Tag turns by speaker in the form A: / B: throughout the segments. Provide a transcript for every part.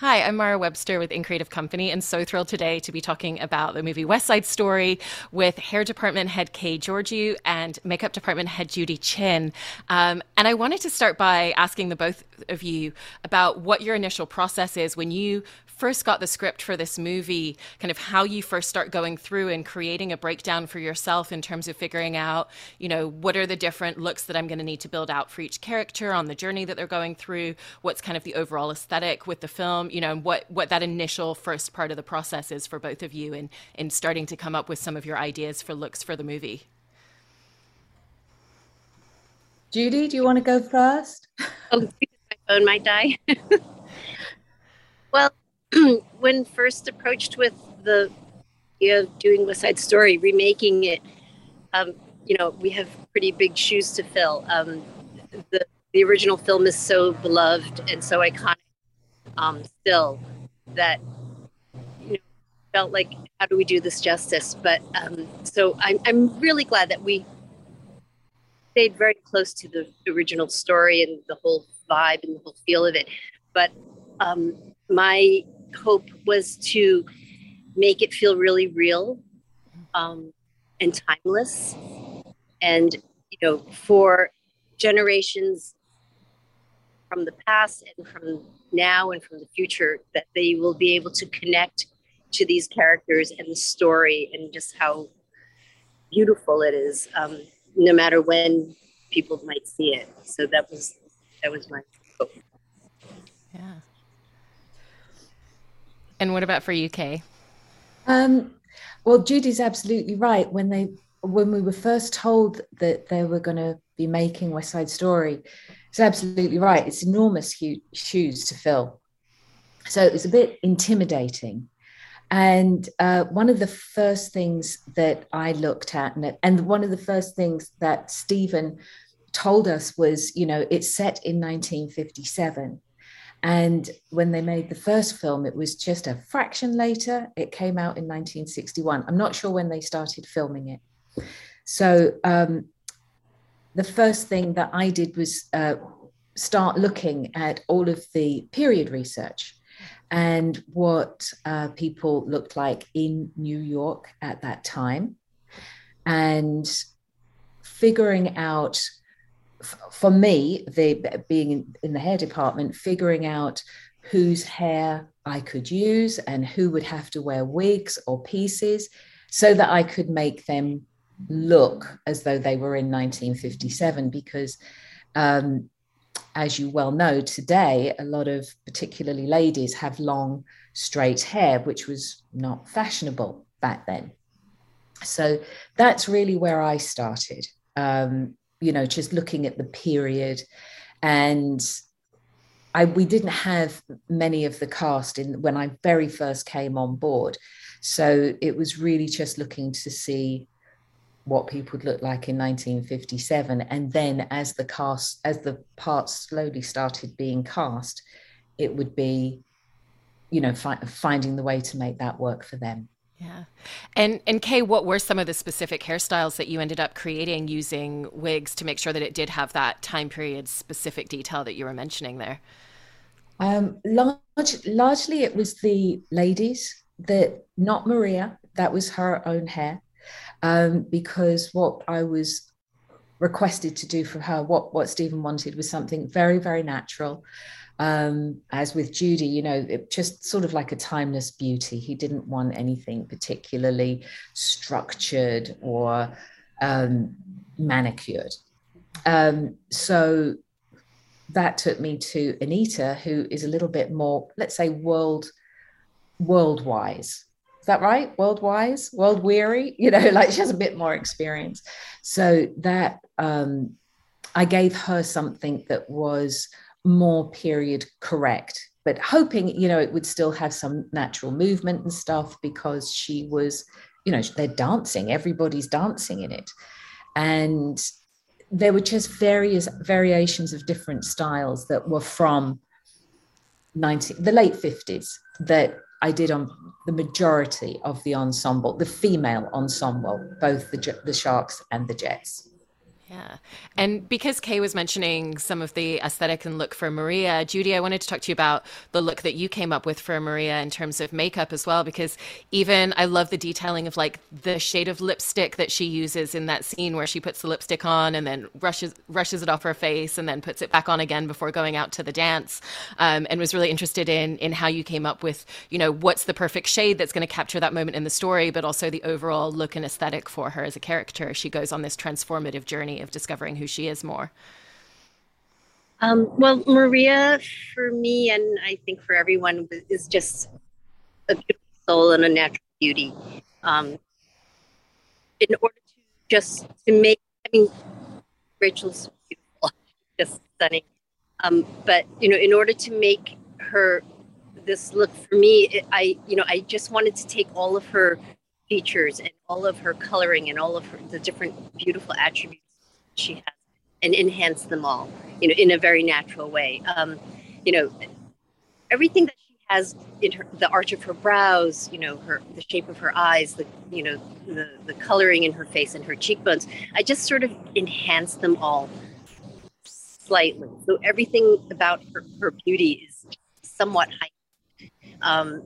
A: Hi, I'm Mara Webster with In Creative Company, and so thrilled today to be talking about the movie West Side Story with hair department head Kay Georgiou and makeup department head Judy Chin. Um, and I wanted to start by asking the both of you about what your initial process is when you first got the script for this movie, kind of how you first start going through and creating a breakdown for yourself in terms of figuring out, you know, what are the different looks that I'm going to need to build out for each character on the journey that they're going through, what's kind of the overall aesthetic with the film, you know, and what what that initial first part of the process is for both of you in in starting to come up with some of your ideas for looks for the movie.
B: Judy, do you want to go first?
C: Oh, my phone might die. well, when first approached with the idea of doing West Side Story, remaking it, um, you know, we have pretty big shoes to fill. Um, the the original film is so beloved and so iconic um, still that you know felt like how do we do this justice? But um, so I'm I'm really glad that we stayed very close to the original story and the whole vibe and the whole feel of it. But um, my hope was to make it feel really real um, and timeless. And you know for generations from the past and from now and from the future that they will be able to connect to these characters and the story and just how beautiful it is um, no matter when people might see it. So that was that was my hope
A: yeah and what about for you Kay?
B: Um, well, Judy's absolutely right. When they when we were first told that they were going to be making West Side Story, it's absolutely right. It's enormous hu- shoes to fill. So it was a bit intimidating. And uh, one of the first things that I looked at, and, and one of the first things that Stephen told us was, you know, it's set in 1957. And when they made the first film, it was just a fraction later. It came out in 1961. I'm not sure when they started filming it. So um, the first thing that I did was uh, start looking at all of the period research and what uh, people looked like in New York at that time and figuring out for me, the being in, the hair department, figuring out whose hair I could use and who would have to wear wigs or pieces so that I could make them look as though they were in 1957 because um, as you well know today a lot of particularly ladies have long straight hair which was not fashionable back then. So that's really where i started. Um, you know, just looking at the period. And I, we didn't have many of the cast in when I very first came on board. So it was really just looking to see what people would look like in 1957. And then as the cast, as the parts slowly started being cast, it would be, you know, fi- finding the way to make that work for them.
A: Yeah. And and Kay, what were some of the specific hairstyles that you ended up creating using wigs to make sure that it did have that time period specific detail that you were mentioning there?
B: Um, large, largely, it was the ladies that not Maria. That was her own hair, um, because what I was requested to do for her, what what Stephen wanted was something very very natural um, as with Judy, you know, it just sort of like a timeless beauty. He didn't want anything particularly structured or um, manicured. Um, so that took me to Anita, who is a little bit more, let's say, world world wise. Is that right? World wise, world weary. You know, like she has a bit more experience. So that um, I gave her something that was more period correct but hoping you know it would still have some natural movement and stuff because she was you know they're dancing everybody's dancing in it and there were just various variations of different styles that were from 90 the late 50s that I did on the majority of the ensemble, the female ensemble, both the the Sharks and the Jets.
A: Yeah. And because Kay was mentioning some of the aesthetic and look for Maria, Judy, I wanted to talk to you about the look that you came up with for Maria in terms of makeup as well, because even I love the detailing of like the shade of lipstick that she uses in that scene where she puts the lipstick on and then rushes rushes it off her face and then puts it back on again before going out to the dance. Um, and was really interested in in how you came up with, you know, what's the perfect shade that's going to capture that moment in the story, but also the overall look and aesthetic for her as a character. She goes on this transformative journey of discovering who she is more?
C: Um, well, Maria, for me, and I think for everyone, is just a beautiful soul and a natural beauty. Um, in order to just to make, I mean, Rachel's beautiful, just stunning. Um, but you know, in order to make her this look for me, it, I you know, I just wanted to take all of her features and all of her coloring and all of her, the different beautiful attributes she has and enhance them all, you know, in a very natural way. Um, you know, everything that she has in her, the arch of her brows, you know, her the shape of her eyes, the you know, the the coloring in her face and her cheekbones. I just sort of enhance them all slightly. So everything about her, her beauty is somewhat heightened. Um,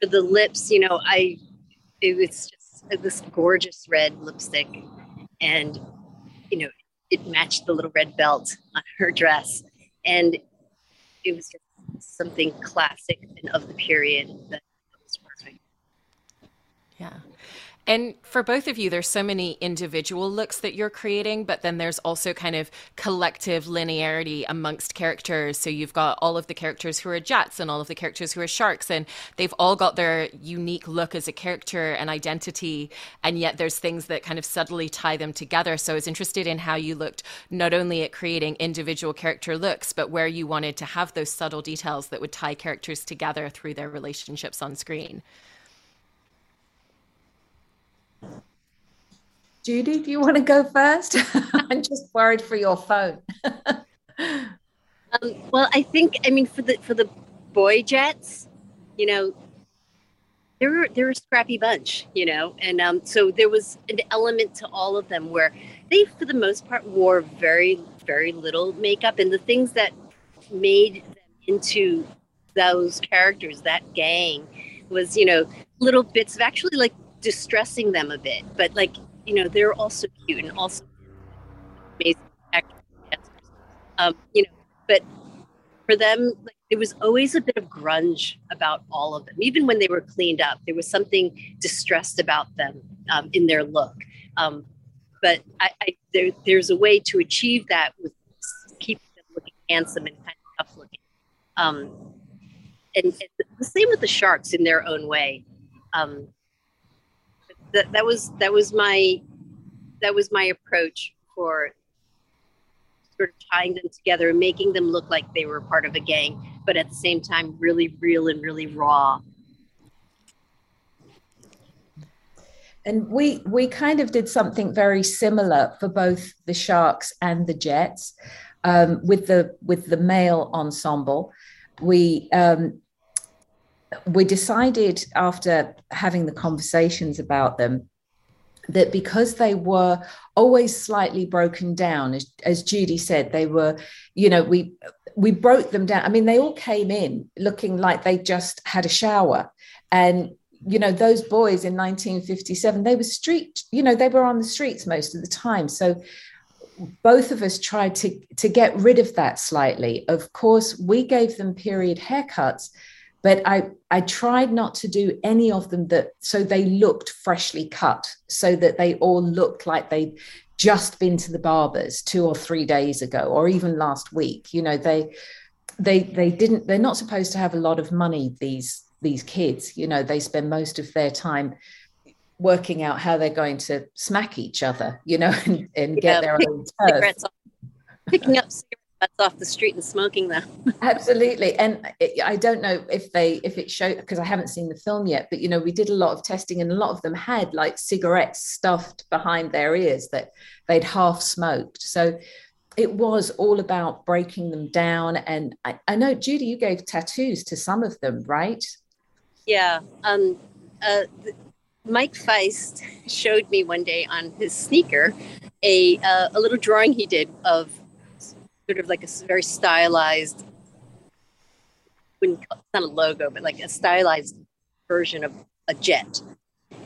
C: for the lips, you know, I it was just this gorgeous red lipstick and you know, it matched the little red belt on her dress. And it was just something classic and of the period that was perfect.
A: Yeah. And for both of you, there's so many individual looks that you're creating, but then there's also kind of collective linearity amongst characters. So you've got all of the characters who are jets and all of the characters who are sharks, and they've all got their unique look as a character and identity. And yet there's things that kind of subtly tie them together. So I was interested in how you looked not only at creating individual character looks, but where you wanted to have those subtle details that would tie characters together through their relationships on screen.
B: Judy, do you want to go first? I'm just worried for your phone.
C: um, well, I think I mean for the for the boy jets, you know, they were they're a scrappy bunch, you know, and um, so there was an element to all of them where they, for the most part, wore very very little makeup, and the things that made them into those characters, that gang, was you know little bits of actually like distressing them a bit, but like you know, they're also cute and also amazing actors. Um, you know, but for them, like there was always a bit of grunge about all of them. Even when they were cleaned up, there was something distressed about them um, in their look. Um, but I, I, there, there's a way to achieve that with keeping them looking handsome and kind of tough looking. Um, and, and, the same with the sharks in their own way. Um, that that was that was my that was my approach for sort of tying them together and making them look like they were part of a gang, but at the same time, really real and really raw.
B: And we we kind of did something very similar for both the Sharks and the Jets, um, with the with the male ensemble. We um, we decided after having the conversations about them that because they were always slightly broken down as, as judy said they were you know we we broke them down. I mean they all came in looking like they just had a shower. And you know those boys in 1957 they were street you know they were on the streets most of the time. So both of us tried to to get rid of that slightly. Of course we gave them period haircuts but I, I tried not to do any of them that so they looked freshly cut, so that they all looked like they'd just been to the barbers two or three days ago, or even last week. You know, they they they didn't they're not supposed to have a lot of money, these these kids. You know, they spend most of their time working out how they're going to smack each other, you know, and, and get their own turf.
C: Picking up cigarettes off the street and smoking them.
B: Absolutely, and it, I don't know if they if it showed because I haven't seen the film yet. But you know, we did a lot of testing, and a lot of them had like cigarettes stuffed behind their ears that they'd half smoked. So it was all about breaking them down. And I, I know Judy, you gave tattoos to some of them, right?
C: Yeah. Um. Uh, Mike Faist showed me one day on his sneaker a uh, a little drawing he did of sort of like a very stylized not a logo but like a stylized version of a jet.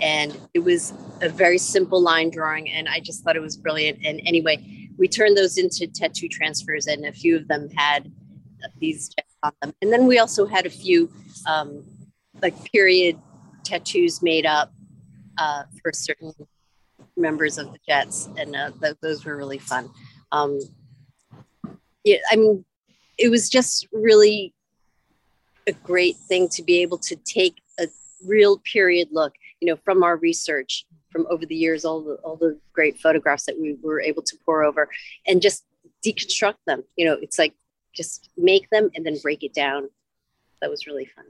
C: And it was a very simple line drawing and i just thought it was brilliant. And anyway we turned those into tattoo transfers and a few of them had these jets on them. And then we also had a few um, like period tattoos made up uh, for certain members of the Jets, and uh, th- those were really fun. Um, yeah, I mean, it was just really a great thing to be able to take a real period look, you know, from our research from over the years, all the all the great photographs that we were able to pour over, and just deconstruct them. You know, it's like just make them and then break it down. That was really fun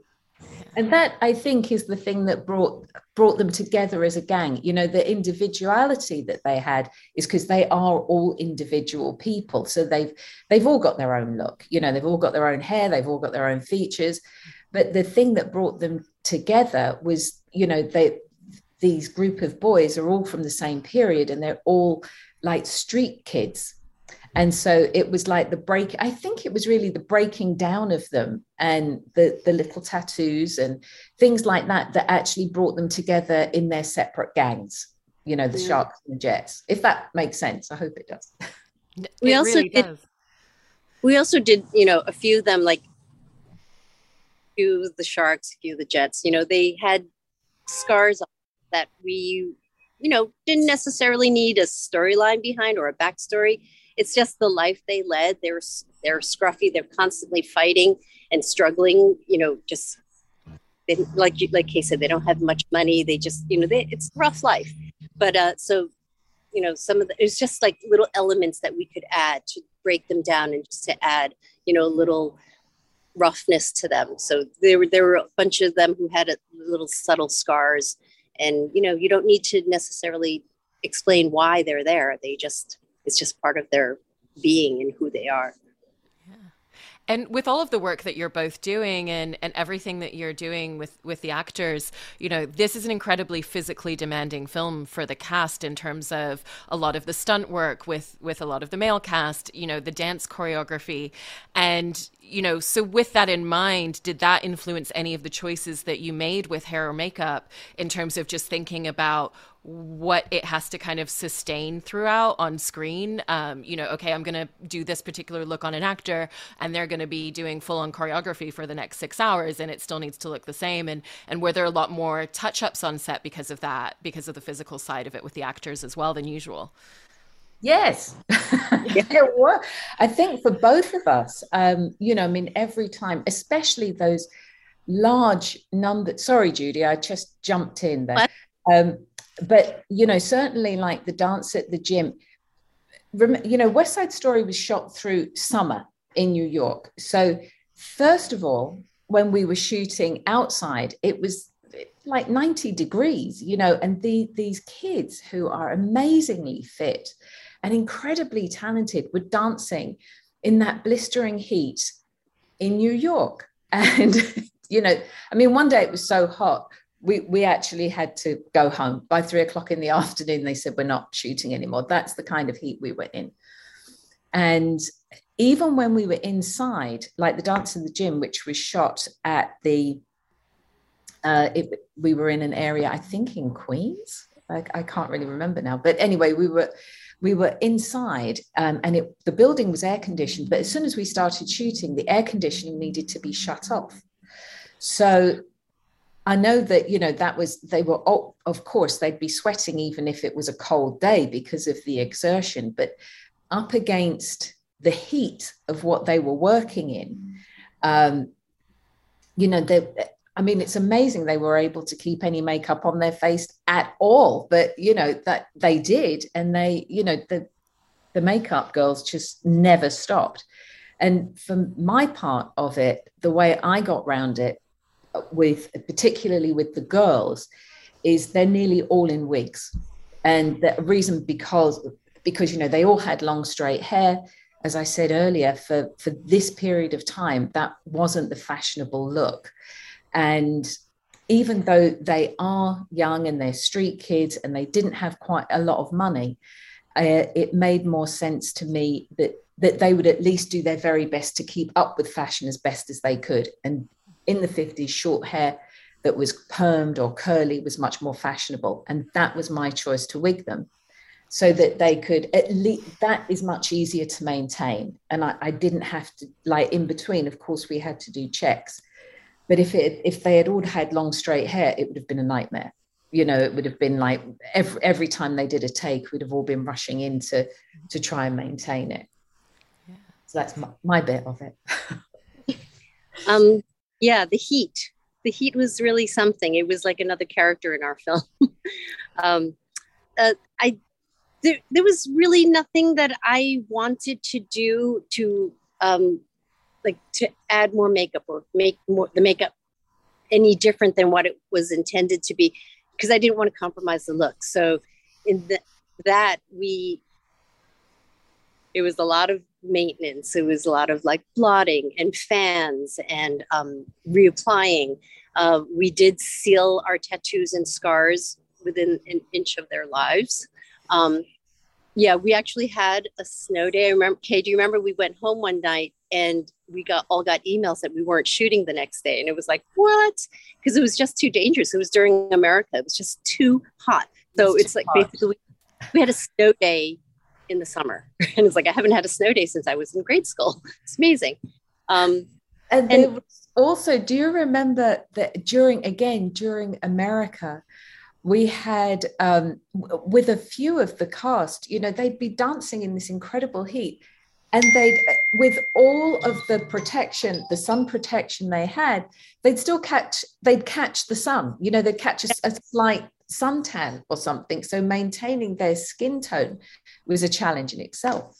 B: and that i think is the thing that brought brought them together as a gang. You know the individuality that they had is because they are all individual people. So they've they've all got their own look. You know they've all got their own hair they've all got their own features. But the thing that brought them together was you know they these group of boys are all from the same period and they're all like street kids and so it was like the break i think it was really the breaking down of them and the the little tattoos and things like that that actually brought them together in their separate gangs you know the yeah. sharks and the jets if that makes sense i hope it does
C: we it also really did does. we also did you know a few of them like few of the sharks few of the jets you know they had scars that we you know didn't necessarily need a storyline behind or a backstory it's just the life they led. They're they're scruffy. They're constantly fighting and struggling. You know, just they, like you, like Kay said, they don't have much money. They just you know they, it's rough life. But uh, so you know, some of the it's just like little elements that we could add to break them down and just to add you know a little roughness to them. So there there were a bunch of them who had a, little subtle scars, and you know you don't need to necessarily explain why they're there. They just it's just part of their being and who they are.
A: And with all of the work that you're both doing and, and everything that you're doing with, with the actors, you know, this is an incredibly physically demanding film for the cast in terms of a lot of the stunt work with, with a lot of the male cast, you know, the dance choreography. And, you know, so with that in mind, did that influence any of the choices that you made with hair or makeup in terms of just thinking about what it has to kind of sustain throughout on screen. Um, you know, okay, I'm going to do this particular look on an actor, and they're going to be doing full on choreography for the next six hours, and it still needs to look the same. And and were there a lot more touch ups on set because of that, because of the physical side of it with the actors as well than usual?
B: Yes, there were. I think for both of us, um, you know, I mean, every time, especially those large numbers. Sorry, Judy, I just jumped in there. Um, but you know certainly like the dance at the gym. You know west side story was shot through summer in new york. So first of all when we were shooting outside it was like 90 degrees you know and the, these kids who are amazingly fit and incredibly talented were dancing in that blistering heat in new york. And you know i mean one day it was so hot we we actually had to go home by three o'clock in the afternoon. They said we're not shooting anymore. That's the kind of heat we were in. And even when we were inside, like the dance in the gym, which was shot at the, uh, it, we were in an area I think in Queens. I, I can't really remember now, but anyway, we were we were inside um, and it, the building was air conditioned but as soon as we started shooting the air conditioning needed to be shut off so I know that, you know, that was, they were, oh, of course, they'd be sweating even if it was a cold day because of the exertion, but up against the heat of what they were working in, um, you know, they, I mean, it's amazing they were able to keep any makeup on their face at all, but, you know, that they did. And they, you know, the, the makeup girls just never stopped. And for my part of it, the way I got round it with particularly with the girls is they're nearly all in wigs and the reason because because you know they all had long straight hair as i said earlier for for this period of time that wasn't the fashionable look and even though they are young and they're street kids and they didn't have quite a lot of money, uh, it made more sense to me that that they would at least do their very best to keep up with fashion as best as they could. And in the 50s, short hair that was permed or curly was much more fashionable. And that was my choice to wig them so that they could at least that is much easier to maintain. And I, I didn't have to like in between, of course, we had to do checks. But if it if they had all had long straight hair, it would have been a nightmare you know it would have been like every every time they did a take we'd have all been rushing in to to try and maintain it yeah. so that's my, my bit of it
C: um yeah the heat. The heat was really something. It was like another character in our film. Um uh, i there, there was really nothing that i wanted to do to um like to add more makeup or make more the makeup any different than what it was intended to be because I didn't want to compromise the look. So in the, that we, it was a lot of maintenance. It was a lot of like blotting and fans and um, reapplying. Uh, we did seal our tattoos and scars within an inch of their lives. Um, yeah, we actually had a snow day. I remember, Kay, do you remember we went home one night and we got all got emails that we weren't shooting the next day and it was like what because it was just too dangerous it was during america it was just too hot so it's, it's like hot. basically we had a snow day in the summer. And it's like i haven't had a snow day since i was in grade school. It's amazing. Um,
B: and, and also do you remember that during again during america we had um, with a few of the cast you know they'd be dancing in this incredible heat and they'd with all of the protection the sun protection they had they'd still catch they'd catch the sun. You know they'd catch a, a slight suntan or something. So maintaining their skin tone was a challenge in itself.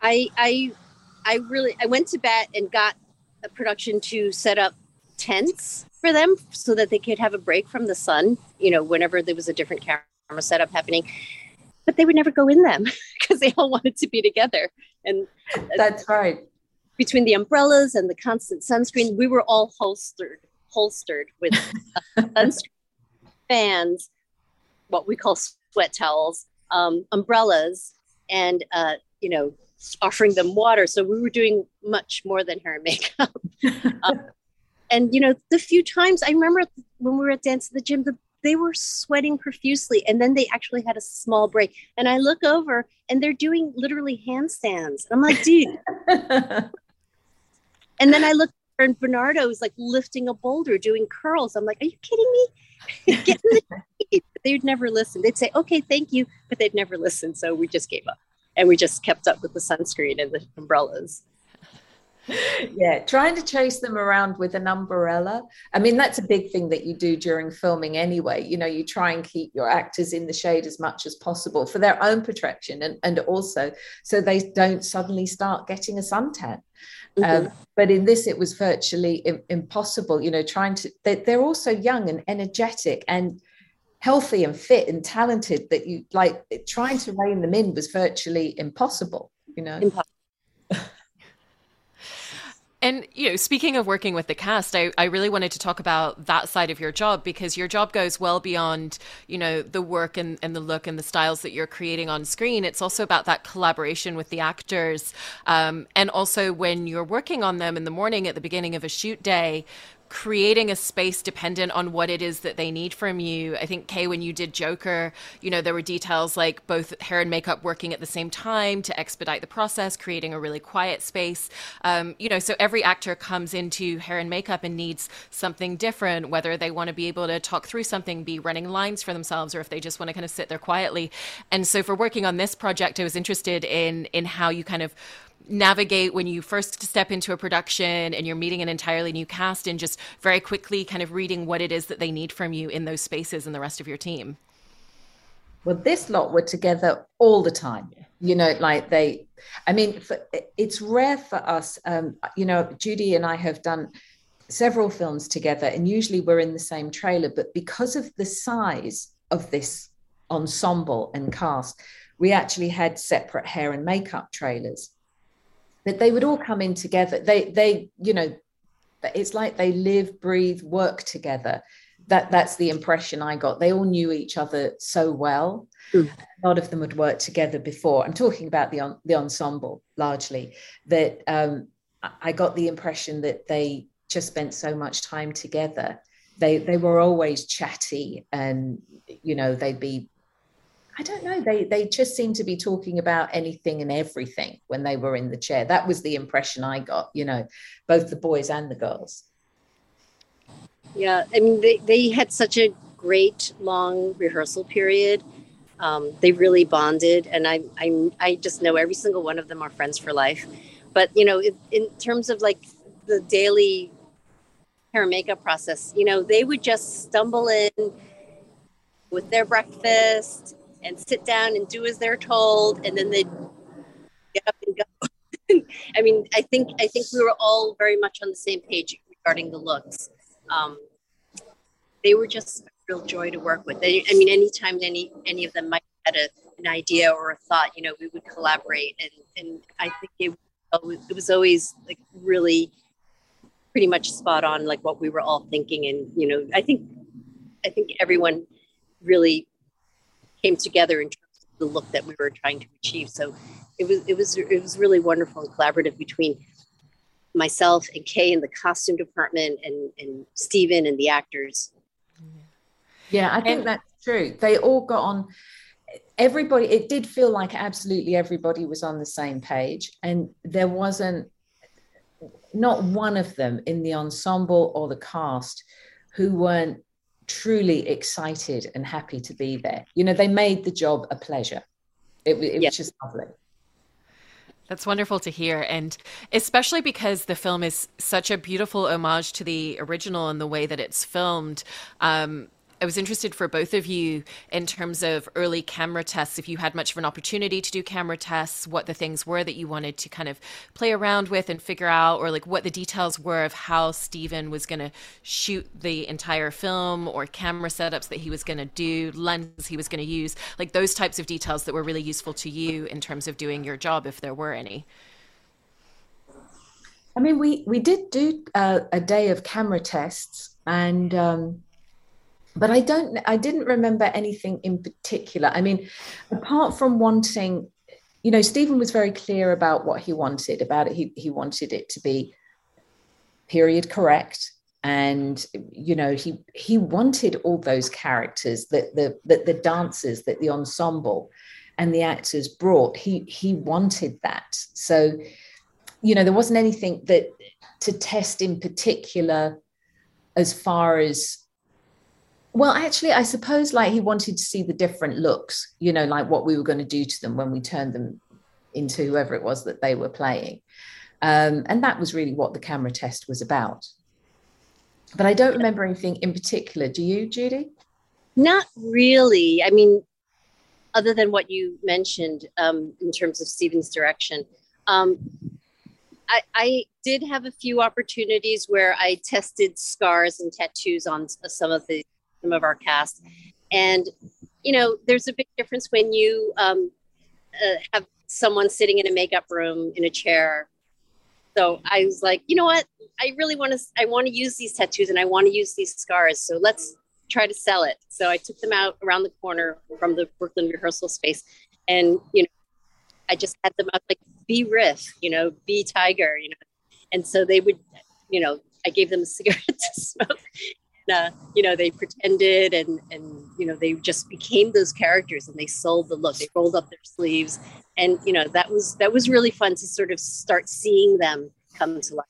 C: I i i really i went to bat and got a production to set up tents for them so that they could have a break from the sun you know whenever there was a different camera setup happening. But they would never go in them because they all wanted to be together. And
B: that's right.
C: Between the umbrellas and the constant sunscreen, we were all holstered, holstered with sunscreen fans, what we call sweat towels, um, umbrellas, and uh, you know, offering them water. So we were doing much more than hair and makeup. um, and you know, the few times I remember when we were at dance at the gym, the they were sweating profusely and then they actually had a small break. And i look over and they're doing literally handstands. I'm like dude. And then i look and bernardo is like lifting a boulder doing curls. I'm like are you kidding me? Get in the they'd never listen. They'd say okay thank you but they'd never listen. So we just gave up and we just kept up with the sunscreen and the umbrellas
B: yeah, trying to chase them around with an umbrella. I mean, that's a big thing that you do during filming anyway. You know, you try and keep your actors in the shade as much as possible for their own protection and, and also so they don't suddenly start getting a suntan. Mm-hmm. Um, but in this, it was virtually Im- impossible. You know, trying to, they, they're also young and energetic and healthy and fit and talented that you like trying to rein them in was virtually impossible, you know. Impossible
A: and you know, speaking of working with the cast, I, I really wanted to talk about that side of your job because your job goes well beyond, you know, the work and, and the look and the styles that you're creating on screen. It's also about that collaboration with the actors. Um, and also when you're working on them in the morning at the beginning of a shoot day, creating a space dependent on what it is that they need from you. I think Kay, when you did Joker, you know, there were details like both hair and makeup working at the same time to expedite the process, creating a really quiet space. Um, you know, so every actor comes into hair and makeup and needs something different, whether they want to be able to talk through something, be running lines for themselves, or if they just want to kind of sit there quietly. And so for working on this project, I was interested in in how you kind of navigate when you first step into a production and you're meeting an entirely new cast and just very quickly kind of reading what it is that they need from you in those spaces and the rest of your team?
B: Well, this lot were together all the time. You know, like they, I mean, for, it's rare for us. Um, you know, Judy and I have done several films together, and usually we're in the same trailer. But because of the size of this ensemble and cast, we actually had separate hair and makeup trailers that they would all come in together. They they you know it's like they live, breathe, work together. that that's the impression I got. They all knew each other so well. Mm. A lot of them had worked together before. I'm talking about the on, the ensemble largely. That um, I got the impression that they just spent so much time together. They they were always chatty, and you know they'd be. I don't know. They they just seemed to be talking about anything and everything when they were in the chair. That was the impression I got. You know, both the boys and the girls.
C: Yeah, I mean, they, they had such a great long rehearsal period. Um, they really bonded, and I, I, I just know every single one of them are friends for life. But you know, in, in terms of like the daily hair makeup process, you know, they would just stumble in with their breakfast and sit down and do as they're told, and then they'd get up and go. I mean, I think I think we were all very much on the same page regarding the looks um, they were just a real joy to work with. They, I mean, anytime any any of them might had a, an idea or a thought, you know, we would collaborate, and and I think it, it was always like really pretty much spot on, like what we were all thinking, and you know, I think I think everyone really came together in terms of the look that we were trying to achieve. So it was it was it was really wonderful and collaborative between myself and Kay in the costume department and, and Stephen and the actors.
B: Yeah, I think and, that's true. They all got on everybody it did feel like absolutely everybody was on the same page and there wasn't not one of them in the ensemble or the cast who weren't truly excited and happy to be there you know they made the job a pleasure it, it was just lovely
A: that's wonderful to hear. And especially because the film is such a beautiful homage to the original and the way that it's filmed. Um, I was interested for both of you in terms of early camera tests, if you had much of an opportunity to do camera tests, what the things were that you wanted to kind of play around with and figure out, or like what the details were of how Stephen was going to shoot the entire film, or camera setups that he was going to do, lenses he was going to use, like those types of details that were really useful to you in terms of doing your job, if there were any.
B: I mean, we we did do uh, a day of camera tests, and um, but I don't, I didn't remember anything in particular. I mean, apart from wanting, you know, Stephen was very clear about what he wanted about it. He, he wanted it to be period correct. And, you know, he, he wanted all those characters that the, that the dancers, that the ensemble and the actors brought, he, he wanted that. So, you know, there wasn't anything that to test in particular as far as well, actually, I suppose like he wanted to see the different looks, you know, like what we were going to do to them when we turned them into whoever it was that they were playing. Um, and that was really what the camera test was about. But I don't remember anything in particular. Do you, Judy?
C: Not really. I mean, other than what you mentioned um, in terms of Stephen's direction. Um, I, I, did have a few opportunities where I tested scars and tattoos on some of the some of our cast. And, you know, there's a big difference when you um, uh, have someone sitting in a makeup room in a chair. So I was like, you know what? I really want to, I want to use these tattoos and I want to use these scars. So let's try to sell it. So I took them out around the corner from the Brooklyn rehearsal space. And, you know, I just had them up like, be Riff, you know, be Tiger, you know. And so they would, you know, I gave them a cigarette to smoke uh, you know they pretended and and you know they just became those characters and they sold the look they rolled up their sleeves and you know that was that was really fun to sort of start seeing them come to life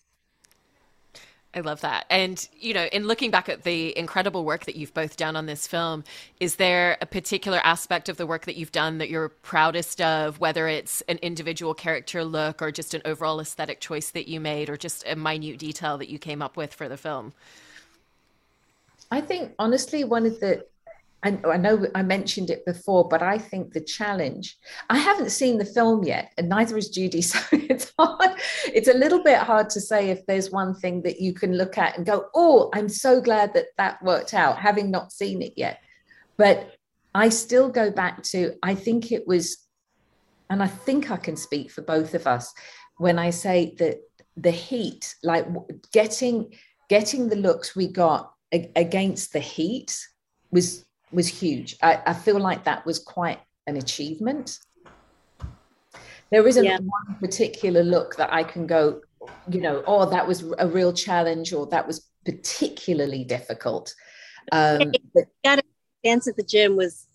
A: I love that. And, you know, in looking back at the incredible work that you've both done on this film, is there a particular aspect of the work that you've done that you're proudest of, whether it's an individual character look or just an overall aesthetic choice that you made or just a minute detail that you came up with for the film?
B: I think honestly, one of the I, know I mentioned it before, but I think the challenge. I haven't seen the film yet, and neither has Judy, so it's hard. It's a little bit hard to say if there's one thing that you can look at and go, "Oh, I'm so glad that that worked out," having not seen it yet. But I still go back to. I think it was, and I think I can speak for both of us when I say that the heat, like getting getting the looks we got against the heat was was huge. I, I, feel like that was quite an achievement. There isn't yeah. one particular look that I can go, you know, oh, that was a real challenge or that was particularly difficult. Um,
C: but- dance at the gym was,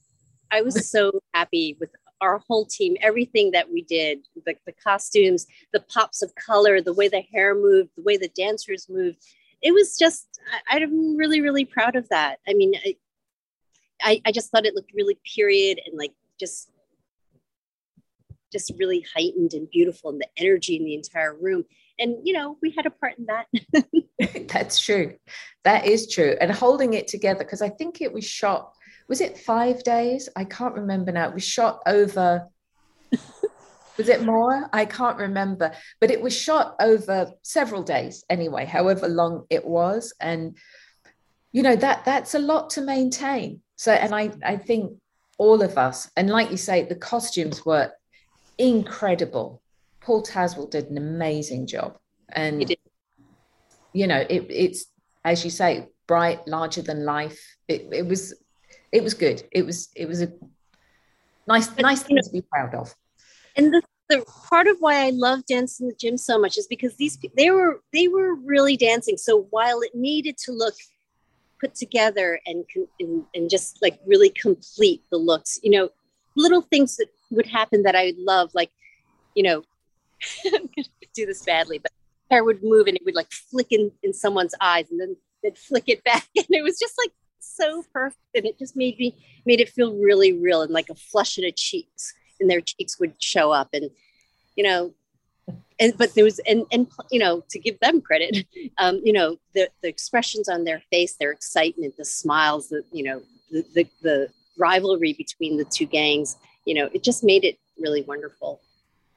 C: I was so happy with our whole team, everything that we did, the, the costumes, the pops of color, the way the hair moved, the way the dancers moved. It was just, I, I'm really, really proud of that. I mean, I, I, I just thought it looked really period and like just just really heightened and beautiful and the energy in the entire room. And you know we had a part in that.
B: That's true. That is true. And holding it together because i think it was shot was it five days? I can't remember now. It was shot over was it more? I can't remember. But it was shot over several days anyway however long it was. And you know that that's a lot to maintain. So and i i think all of us and like you say the costumes were incredible. Paul tazewell did an amazing job. And you know it, it's as you say bright larger than life. It, it was it was good. It was it was a nice nice thing to be proud of.
C: and the, the part of why i love dancing in the gym so much is because these they were they were really dancing. So while it needed to look put together and, and and just like really complete the looks you know little things that would happen that i love like you know do this badly but hair would move and it would like flick in in someone's eyes and then they'd flick it back and it was just like so perfect and it just made me made it feel really real and like a flush in the cheeks and their cheeks would show up and you know and but there was and and you know to give them credit um you know the the expressions on their face their excitement the smiles the you know the the, the rivalry between the two gangs you know it just made it really wonderful.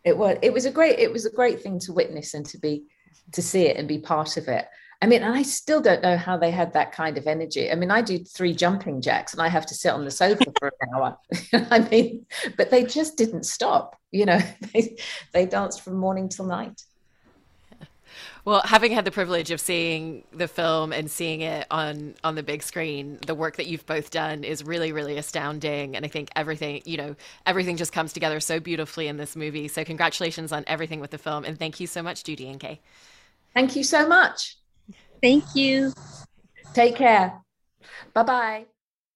B: It was it was a great it was a great thing to witness and to be to see it and be part of it I mean, and I still don't know how they had that kind of energy. I mean, I do three jumping jacks and I have to sit on the sofa for an hour. I mean, but they just didn't stop. You know, they, they danced from morning till night.
A: Well, having had the privilege of seeing the film and seeing it on on the big screen, the work that you've both done is really really astounding and I think everything, you know, everything just comes together so beautifully in this movie. So congratulations on everything with the film and thank you so much Judy and Kay.
B: Thank you so much.
C: Thank you.
B: Take care. Bye bye.